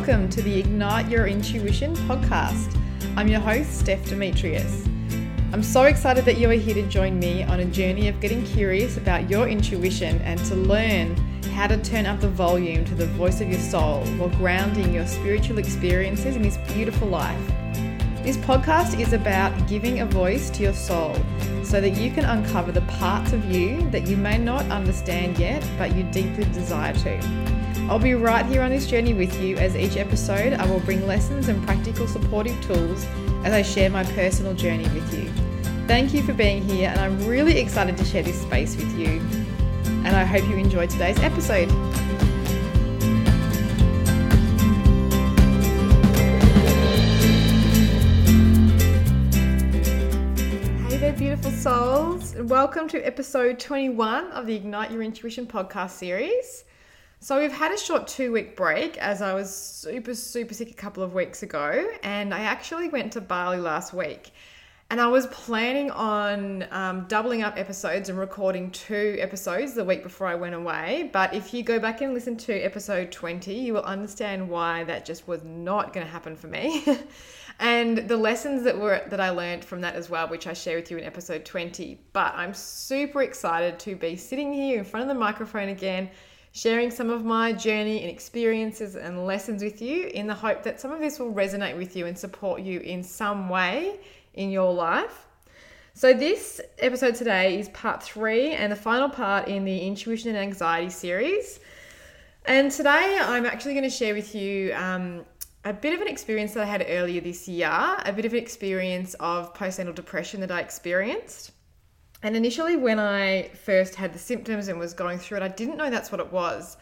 Welcome to the Ignite Your Intuition podcast. I'm your host, Steph Demetrious. I'm so excited that you are here to join me on a journey of getting curious about your intuition and to learn how to turn up the volume to the voice of your soul while grounding your spiritual experiences in this beautiful life. This podcast is about giving a voice to your soul so that you can uncover the parts of you that you may not understand yet, but you deeply desire to. I'll be right here on this journey with you as each episode I will bring lessons and practical supportive tools as I share my personal journey with you. Thank you for being here, and I'm really excited to share this space with you. And I hope you enjoyed today's episode. Hey there, beautiful souls, welcome to episode 21 of the Ignite Your Intuition podcast series. So we've had a short two week break as I was super, super sick a couple of weeks ago, and I actually went to Bali last week. And I was planning on um, doubling up episodes and recording two episodes the week before I went away. But if you go back and listen to episode 20, you will understand why that just was not going to happen for me. and the lessons that were that I learned from that as well, which I share with you in episode 20. But I'm super excited to be sitting here in front of the microphone again sharing some of my journey and experiences and lessons with you in the hope that some of this will resonate with you and support you in some way in your life. So, this episode today is part three and the final part in the Intuition and Anxiety series. And today I'm actually going to share with you um, a bit of an experience that I had earlier this year, a bit of an experience of postnatal depression that I experienced. And initially, when I first had the symptoms and was going through it, I didn't know that's what it was.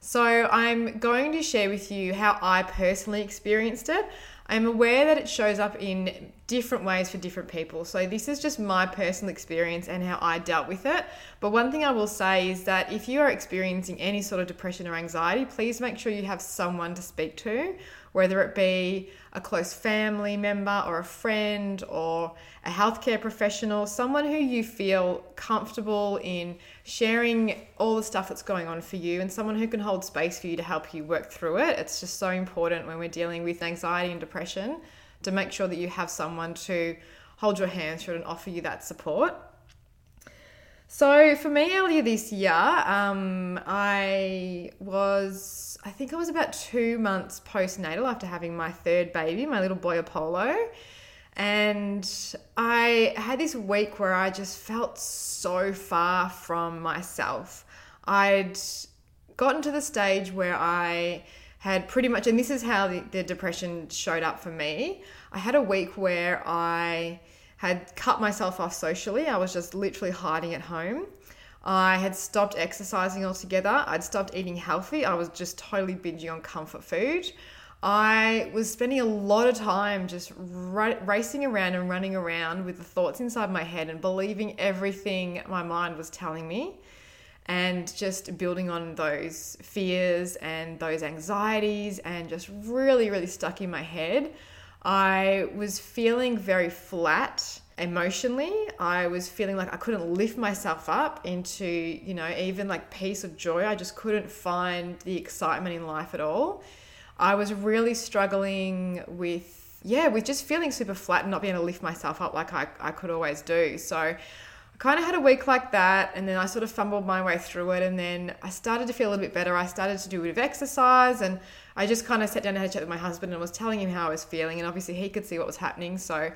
So, I'm going to share with you how I personally experienced it. I'm aware that it shows up in different ways for different people. So, this is just my personal experience and how I dealt with it. But one thing I will say is that if you are experiencing any sort of depression or anxiety, please make sure you have someone to speak to whether it be a close family member or a friend or a healthcare professional, someone who you feel comfortable in sharing all the stuff that's going on for you, and someone who can hold space for you to help you work through it. It's just so important when we're dealing with anxiety and depression to make sure that you have someone to hold your hand through and offer you that support. So for me, earlier this year, um, I was, I think I was about two months postnatal after having my third baby, my little boy Apollo. And I had this week where I just felt so far from myself. I'd gotten to the stage where I had pretty much, and this is how the, the depression showed up for me. I had a week where I had cut myself off socially. I was just literally hiding at home. I had stopped exercising altogether. I'd stopped eating healthy. I was just totally binging on comfort food. I was spending a lot of time just racing around and running around with the thoughts inside my head and believing everything my mind was telling me and just building on those fears and those anxieties and just really, really stuck in my head. I was feeling very flat emotionally. I was feeling like I couldn't lift myself up into, you know, even like peace of joy. I just couldn't find the excitement in life at all. I was really struggling with, yeah, with just feeling super flat and not being able to lift myself up like I, I could always do. So I kind of had a week like that and then I sort of fumbled my way through it and then I started to feel a little bit better. I started to do a bit of exercise and I just kind of sat down and had a chat with my husband and was telling him how I was feeling, and obviously he could see what was happening. So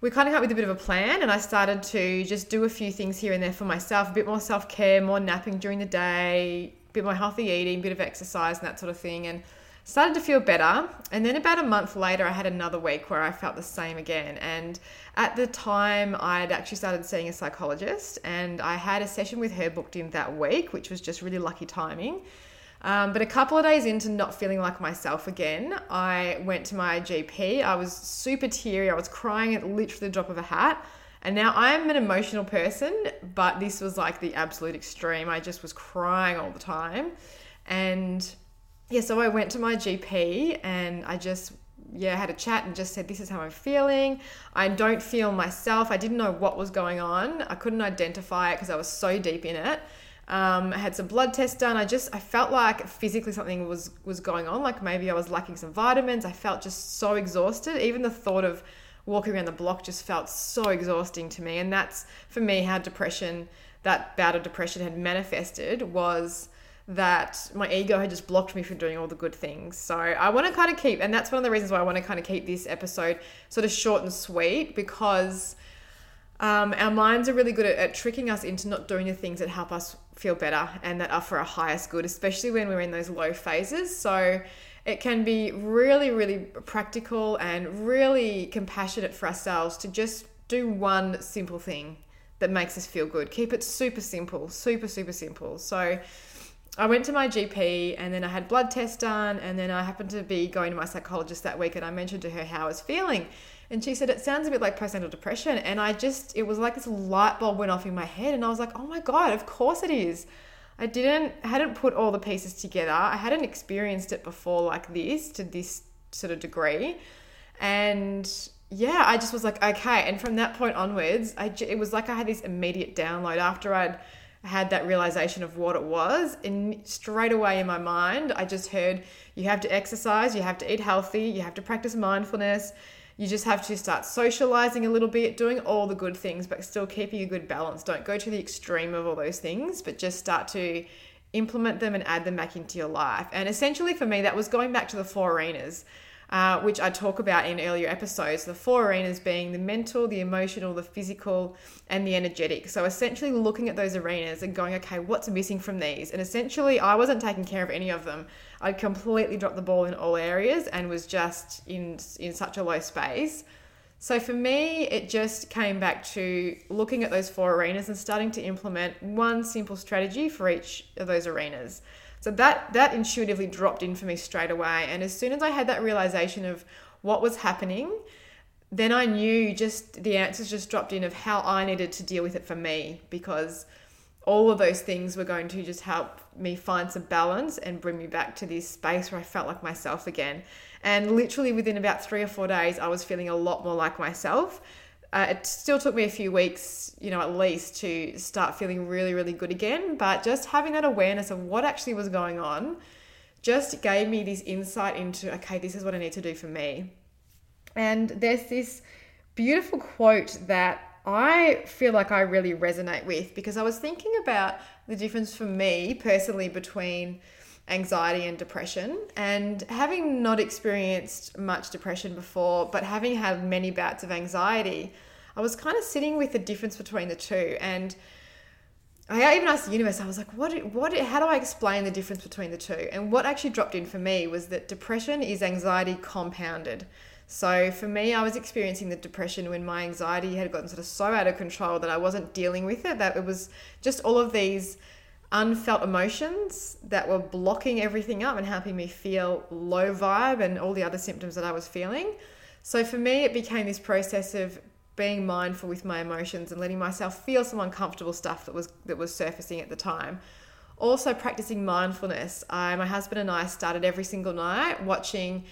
we kind of got with a bit of a plan, and I started to just do a few things here and there for myself, a bit more self care, more napping during the day, a bit more healthy eating, a bit of exercise, and that sort of thing, and started to feel better. And then about a month later, I had another week where I felt the same again. And at the time, I'd actually started seeing a psychologist, and I had a session with her booked in that week, which was just really lucky timing. Um, but a couple of days into not feeling like myself again, I went to my GP. I was super teary. I was crying at literally the drop of a hat. And now I'm an emotional person, but this was like the absolute extreme. I just was crying all the time. And yeah, so I went to my GP and I just yeah, had a chat and just said, This is how I'm feeling. I don't feel myself. I didn't know what was going on. I couldn't identify it because I was so deep in it. Um, I had some blood tests done. I just I felt like physically something was was going on. Like maybe I was lacking some vitamins. I felt just so exhausted. Even the thought of walking around the block just felt so exhausting to me. And that's for me how depression, that bout of depression had manifested was that my ego had just blocked me from doing all the good things. So I want to kind of keep, and that's one of the reasons why I want to kind of keep this episode sort of short and sweet because um, our minds are really good at, at, tricking us into not doing the things that help us feel better and that are for our highest good, especially when we're in those low phases. So it can be really, really practical and really compassionate for ourselves to just do one simple thing that makes us feel good. Keep it super simple, super, super simple. So I went to my GP and then I had blood tests done and then I happened to be going to my psychologist that week and I mentioned to her how I was feeling. And she said, It sounds a bit like postnatal depression. And I just, it was like this light bulb went off in my head. And I was like, Oh my God, of course it is. I didn't, hadn't put all the pieces together. I hadn't experienced it before like this to this sort of degree. And yeah, I just was like, okay. And from that point onwards, I, it was like I had this immediate download after I'd had that realization of what it was. And straight away in my mind, I just heard you have to exercise, you have to eat healthy, you have to practice mindfulness. You just have to start socializing a little bit, doing all the good things, but still keeping a good balance. Don't go to the extreme of all those things, but just start to implement them and add them back into your life. And essentially, for me, that was going back to the four arenas uh, which I talk about in earlier episodes. The four arenas being the mental, the emotional, the physical, and the energetic. So essentially, looking at those arenas and going, okay, what's missing from these? And essentially, I wasn't taking care of any of them. I'd completely dropped the ball in all areas and was just in in such a low space. So for me, it just came back to looking at those four arenas and starting to implement one simple strategy for each of those arenas. So that that intuitively dropped in for me straight away. And as soon as I had that realization of what was happening, then I knew just the answers just dropped in of how I needed to deal with it for me because all of those things were going to just help me find some balance and bring me back to this space where I felt like myself again. And literally within about three or four days, I was feeling a lot more like myself. Uh, it still took me a few weeks, you know, at least to start feeling really, really good again. But just having that awareness of what actually was going on just gave me this insight into, okay, this is what I need to do for me. And there's this beautiful quote that I feel like I really resonate with because I was thinking about the difference for me personally between anxiety and depression. And having not experienced much depression before, but having had many bouts of anxiety, I was kind of sitting with the difference between the two. And I even asked the universe, I was like, what, what, how do I explain the difference between the two? And what actually dropped in for me was that depression is anxiety compounded. So for me, I was experiencing the depression when my anxiety had gotten sort of so out of control that I wasn't dealing with it, that it was just all of these unfelt emotions that were blocking everything up and helping me feel low vibe and all the other symptoms that I was feeling. So for me, it became this process of being mindful with my emotions and letting myself feel some uncomfortable stuff that was that was surfacing at the time. Also practicing mindfulness. I, my husband and I started every single night watching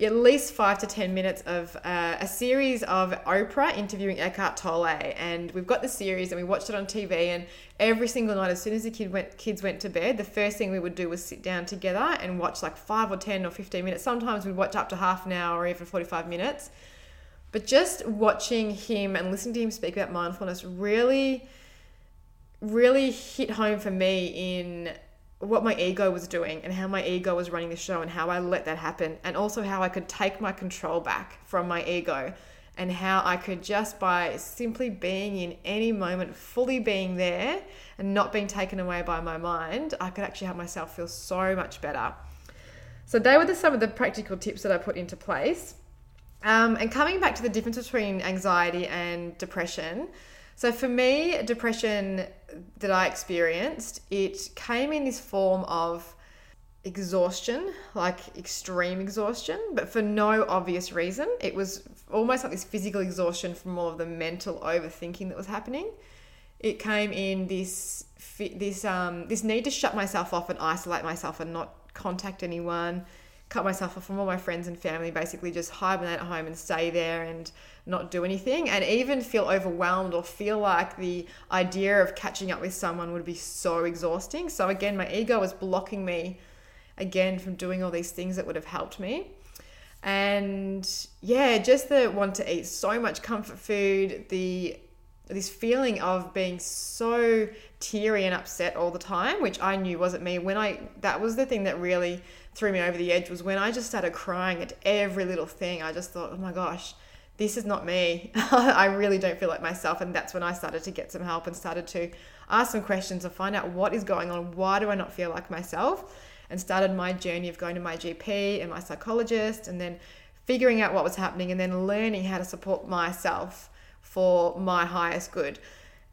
at least five to 10 minutes of uh, a series of Oprah interviewing Eckhart Tolle. And we've got the series and we watched it on TV. And every single night, as soon as the kid went, kids went to bed, the first thing we would do was sit down together and watch like five or 10 or 15 minutes. Sometimes we'd watch up to half an hour or even 45 minutes. But just watching him and listening to him speak about mindfulness really, really hit home for me in what my ego was doing and how my ego was running the show and how I let that happen and also how I could take my control back from my ego and how I could just by simply being in any moment, fully being there and not being taken away by my mind, I could actually have myself feel so much better. So, they were the, some of the practical tips that I put into place. Um, and coming back to the difference between anxiety and depression, so for me, depression that I experienced, it came in this form of exhaustion, like extreme exhaustion, but for no obvious reason. It was almost like this physical exhaustion from all of the mental overthinking that was happening. It came in this this um this need to shut myself off and isolate myself and not contact anyone, cut myself off from all my friends and family, basically just hibernate at home and stay there and not do anything, and even feel overwhelmed or feel like the idea of catching up with someone would be so exhausting. So, again, my ego was blocking me again from doing all these things that would have helped me. And yeah, just the want to eat so much comfort food, the this feeling of being so teary and upset all the time, which I knew wasn't me. When I that was the thing that really threw me over the edge was when I just started crying at every little thing. I just thought, oh my gosh, this is not me. I really don't feel like myself. And that's when I started to get some help and started to ask some questions and find out what is going on. Why do I not feel like myself? And started my journey of going to my GP and my psychologist and then figuring out what was happening and then learning how to support myself for my highest good.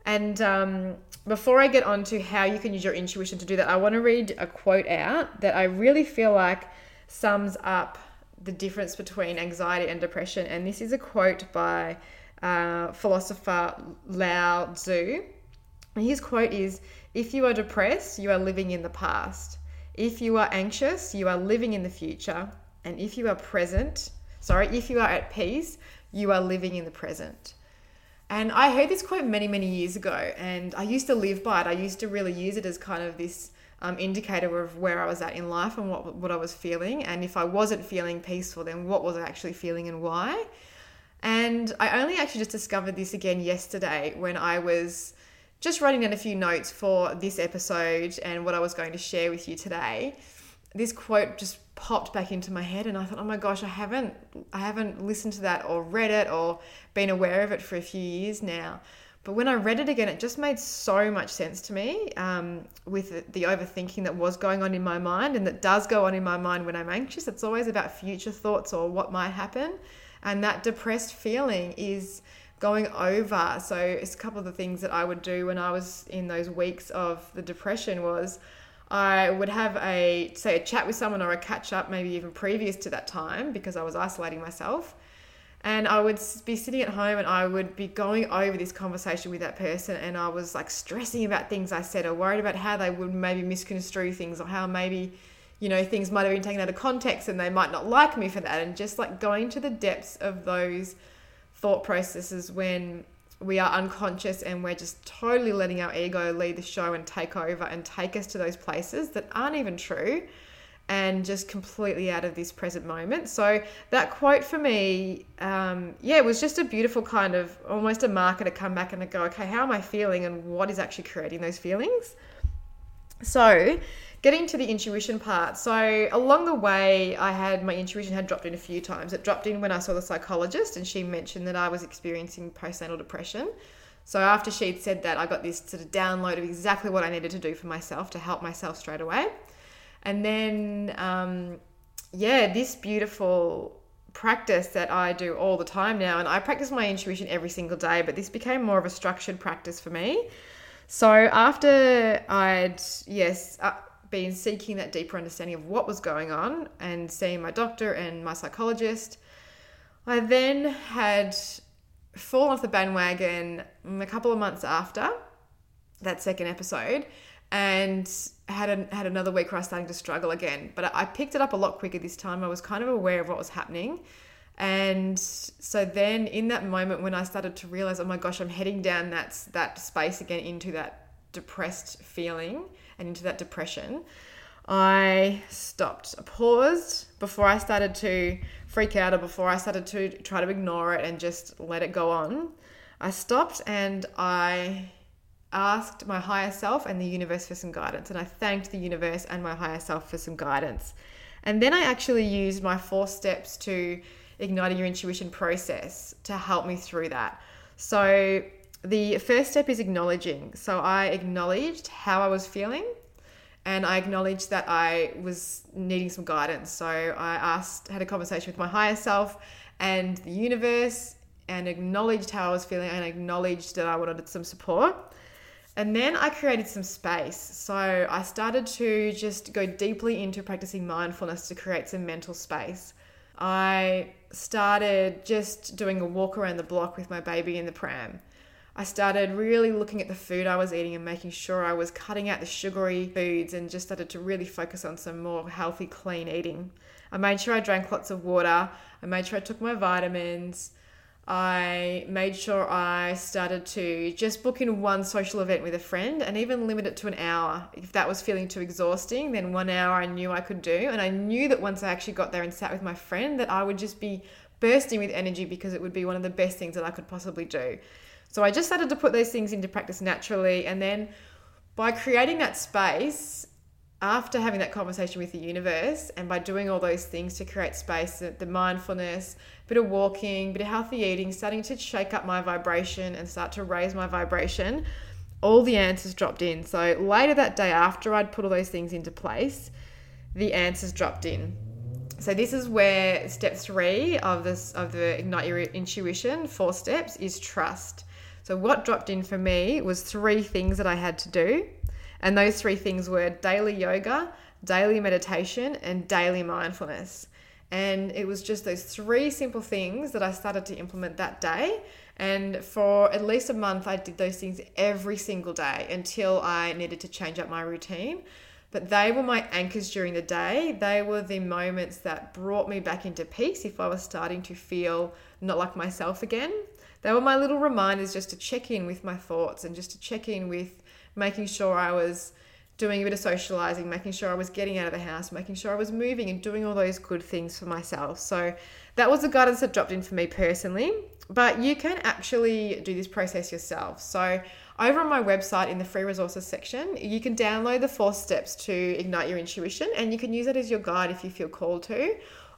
And um, before I get on to how you can use your intuition to do that, I want to read a quote out that I really feel like sums up the difference between anxiety and depression. And this is a quote by uh, philosopher Lao Tzu. And his quote is If you are depressed, you are living in the past. If you are anxious, you are living in the future. And if you are present, sorry, if you are at peace, you are living in the present. And I heard this quote many, many years ago, and I used to live by it. I used to really use it as kind of this um, indicator of where I was at in life and what, what I was feeling. And if I wasn't feeling peaceful, then what was I actually feeling and why? And I only actually just discovered this again yesterday when I was just writing down a few notes for this episode and what I was going to share with you today. This quote just popped back into my head and I thought, "Oh my gosh, I haven't I haven't listened to that or read it or been aware of it for a few years now." But when I read it again, it just made so much sense to me um, with the overthinking that was going on in my mind and that does go on in my mind when I'm anxious. It's always about future thoughts or what might happen. And that depressed feeling is going over. So it's a couple of the things that I would do when I was in those weeks of the depression was I would have a say a chat with someone or a catch up maybe even previous to that time because I was isolating myself. And I would be sitting at home and I would be going over this conversation with that person and I was like stressing about things I said or worried about how they would maybe misconstrue things or how maybe you know things might have been taken out of context and they might not like me for that and just like going to the depths of those thought processes when we are unconscious and we're just totally letting our ego lead the show and take over and take us to those places that aren't even true and just completely out of this present moment. So that quote for me, um, yeah, it was just a beautiful kind of almost a marker to come back and to go, okay, how am I feeling and what is actually creating those feelings? So getting to the intuition part. So along the way, I had my intuition had dropped in a few times. It dropped in when I saw the psychologist, and she mentioned that I was experiencing postnatal depression. So after she'd said that, I got this sort of download of exactly what I needed to do for myself to help myself straight away. And then, um, yeah, this beautiful practice that I do all the time now, and I practice my intuition every single day, but this became more of a structured practice for me. So after I'd, yes, uh, been seeking that deeper understanding of what was going on and seeing my doctor and my psychologist. I then had fallen off the bandwagon a couple of months after that second episode and had a, had another week where I was starting to struggle again. But I picked it up a lot quicker this time. I was kind of aware of what was happening. And so then in that moment when I started to realize, oh my gosh, I'm heading down that, that space again into that depressed feeling, and into that depression, I stopped. Paused before I started to freak out or before I started to try to ignore it and just let it go on. I stopped and I asked my higher self and the universe for some guidance. And I thanked the universe and my higher self for some guidance. And then I actually used my four steps to igniting your intuition process to help me through that. So the first step is acknowledging. So I acknowledged how I was feeling and I acknowledged that I was needing some guidance. So I asked, had a conversation with my higher self and the universe and acknowledged how I was feeling and acknowledged that I wanted some support. And then I created some space. So I started to just go deeply into practicing mindfulness to create some mental space. I started just doing a walk around the block with my baby in the pram. I started really looking at the food I was eating and making sure I was cutting out the sugary foods and just started to really focus on some more healthy, clean eating. I made sure I drank lots of water. I made sure I took my vitamins. I made sure I started to just book in one social event with a friend and even limit it to an hour. If that was feeling too exhausting, then one hour I knew I could do. And I knew that once I actually got there and sat with my friend, that I would just be bursting with energy because it would be one of the best things that I could possibly do. So I just started to put those things into practice naturally. And then by creating that space, after having that conversation with the universe and by doing all those things to create space, the mindfulness, bit of walking, bit of healthy eating, starting to shake up my vibration and start to raise my vibration, all the answers dropped in. So later that day after I'd put all those things into place, the answers dropped in. So this is where step three of this of the ignite your intuition, four steps, is trust. So, what dropped in for me was three things that I had to do. And those three things were daily yoga, daily meditation, and daily mindfulness. And it was just those three simple things that I started to implement that day. And for at least a month, I did those things every single day until I needed to change up my routine. But they were my anchors during the day. They were the moments that brought me back into peace if I was starting to feel not like myself again they were my little reminders just to check in with my thoughts and just to check in with making sure I was doing a bit of socializing, making sure I was getting out of the house, making sure I was moving and doing all those good things for myself. So that was the guidance that dropped in for me personally. But you can actually do this process yourself. So over on my website in the free resources section, you can download the four steps to ignite your intuition and you can use it as your guide if you feel called to.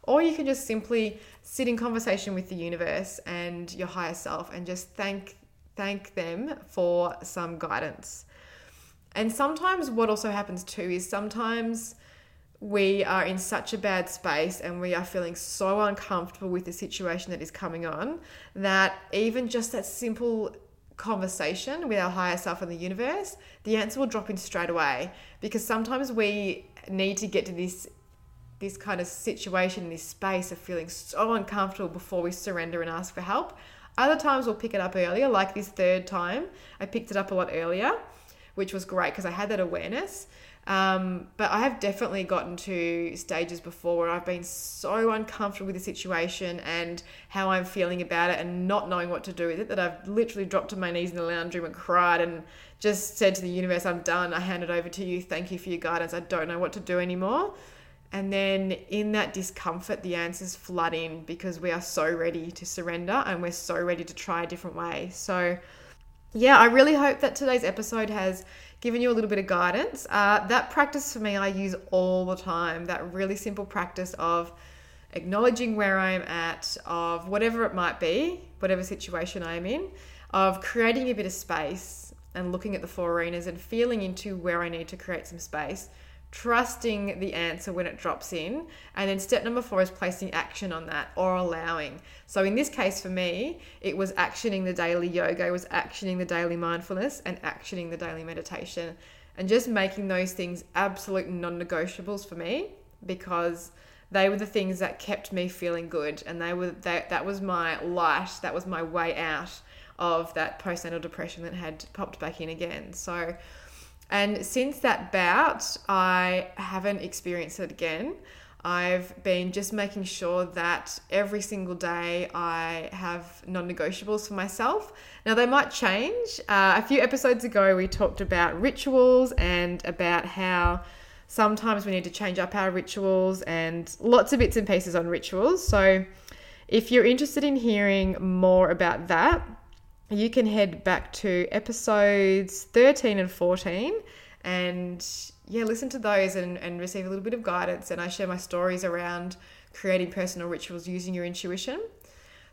Or you can just simply sit in conversation with the universe and your higher self and just thank thank them for some guidance. And sometimes what also happens too is sometimes we are in such a bad space and we are feeling so uncomfortable with the situation that is coming on that even just that simple conversation with our higher self and the universe, the answer will drop in straight away because sometimes we need to get to this this kind of situation, this space of feeling so uncomfortable before we surrender and ask for help. Other times we'll pick it up earlier, like this third time. I picked it up a lot earlier, which was great because I had that awareness. Um, but I have definitely gotten to stages before where I've been so uncomfortable with the situation and how I'm feeling about it and not knowing what to do with it that I've literally dropped to my knees in the lounge room and cried and just said to the universe, I'm done. I hand it over to you. Thank you for your guidance. I don't know what to do anymore. And then in that discomfort, the answers flood in because we are so ready to surrender and we're so ready to try a different way. So, yeah, I really hope that today's episode has given you a little bit of guidance. Uh, that practice for me, I use all the time. That really simple practice of acknowledging where I'm at, of whatever it might be, whatever situation I'm in, of creating a bit of space and looking at the four arenas and feeling into where I need to create some space trusting the answer when it drops in. And then step number four is placing action on that or allowing. So in this case for me, it was actioning the daily yoga, it was actioning the daily mindfulness and actioning the daily meditation. And just making those things absolute non negotiables for me because they were the things that kept me feeling good and they were that that was my light that was my way out of that postnatal depression that had popped back in again so and since that bout, I haven't experienced it again. I've been just making sure that every single day I have non negotiables for myself. Now, they might change. Uh, a few episodes ago, we talked about rituals and about how sometimes we need to change up our rituals and lots of bits and pieces on rituals. So, if you're interested in hearing more about that, you can head back to episodes 13 and 14 and yeah, listen to those and, and receive a little bit of guidance. And I share my stories around creating personal rituals using your intuition.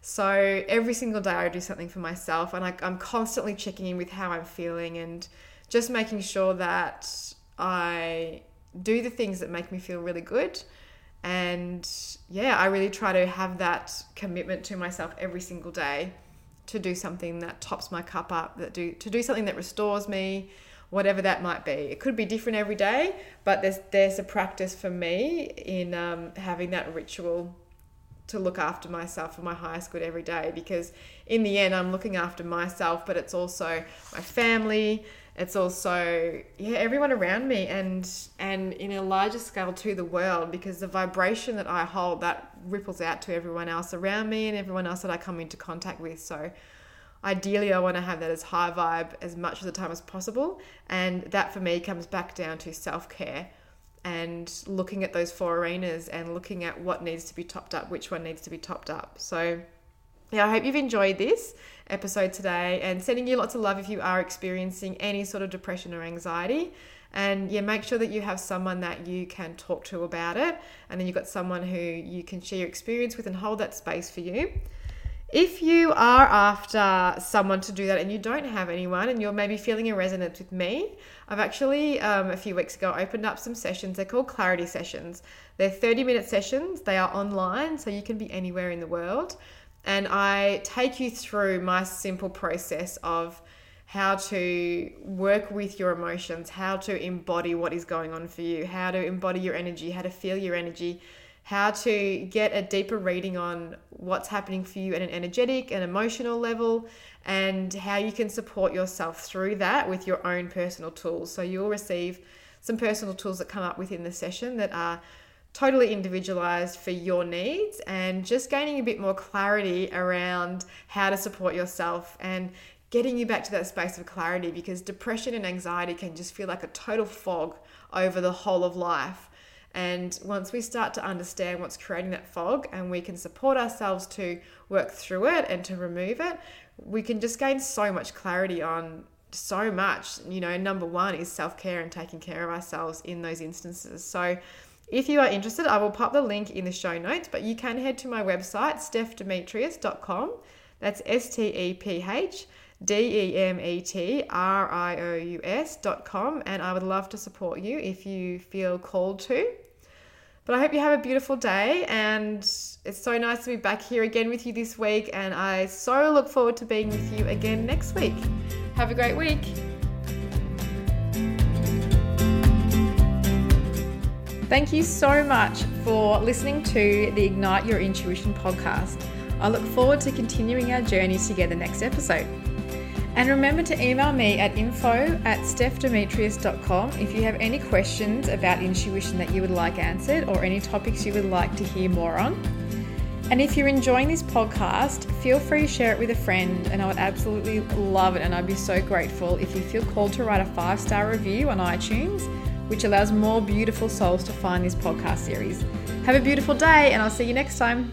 So every single day I do something for myself and I, I'm constantly checking in with how I'm feeling and just making sure that I do the things that make me feel really good. And yeah, I really try to have that commitment to myself every single day to do something that tops my cup up, that do to do something that restores me, whatever that might be. It could be different every day, but there's there's a practice for me in um, having that ritual to look after myself for my highest good every day because in the end I'm looking after myself but it's also my family it's also yeah everyone around me and and in a larger scale to the world because the vibration that I hold that ripples out to everyone else around me and everyone else that I come into contact with. So ideally I want to have that as high vibe as much of the time as possible. And that for me comes back down to self-care and looking at those four arenas and looking at what needs to be topped up, which one needs to be topped up. So, yeah, I hope you've enjoyed this episode today and sending you lots of love if you are experiencing any sort of depression or anxiety. And yeah, make sure that you have someone that you can talk to about it. And then you've got someone who you can share your experience with and hold that space for you. If you are after someone to do that and you don't have anyone and you're maybe feeling a resonance with me, I've actually um, a few weeks ago opened up some sessions. They're called clarity sessions. They're 30 minute sessions, they are online, so you can be anywhere in the world. And I take you through my simple process of how to work with your emotions, how to embody what is going on for you, how to embody your energy, how to feel your energy how to get a deeper reading on what's happening for you at an energetic and emotional level, and how you can support yourself through that with your own personal tools. So, you'll receive some personal tools that come up within the session that are totally individualized for your needs and just gaining a bit more clarity around how to support yourself and getting you back to that space of clarity because depression and anxiety can just feel like a total fog over the whole of life. And once we start to understand what's creating that fog and we can support ourselves to work through it and to remove it, we can just gain so much clarity on so much. You know, number one is self care and taking care of ourselves in those instances. So, if you are interested, I will pop the link in the show notes, but you can head to my website, stephdemetrious.com. That's S T E P H D E M E T R I O U S.com. And I would love to support you if you feel called to. But I hope you have a beautiful day and it's so nice to be back here again with you this week. And I so look forward to being with you again next week. Have a great week. Thank you so much for listening to the Ignite Your Intuition podcast. I look forward to continuing our journey together next episode. And remember to email me at info at stephdemetrious.com if you have any questions about intuition that you would like answered or any topics you would like to hear more on. And if you're enjoying this podcast, feel free to share it with a friend, and I would absolutely love it. And I'd be so grateful if you feel called to write a five star review on iTunes, which allows more beautiful souls to find this podcast series. Have a beautiful day, and I'll see you next time.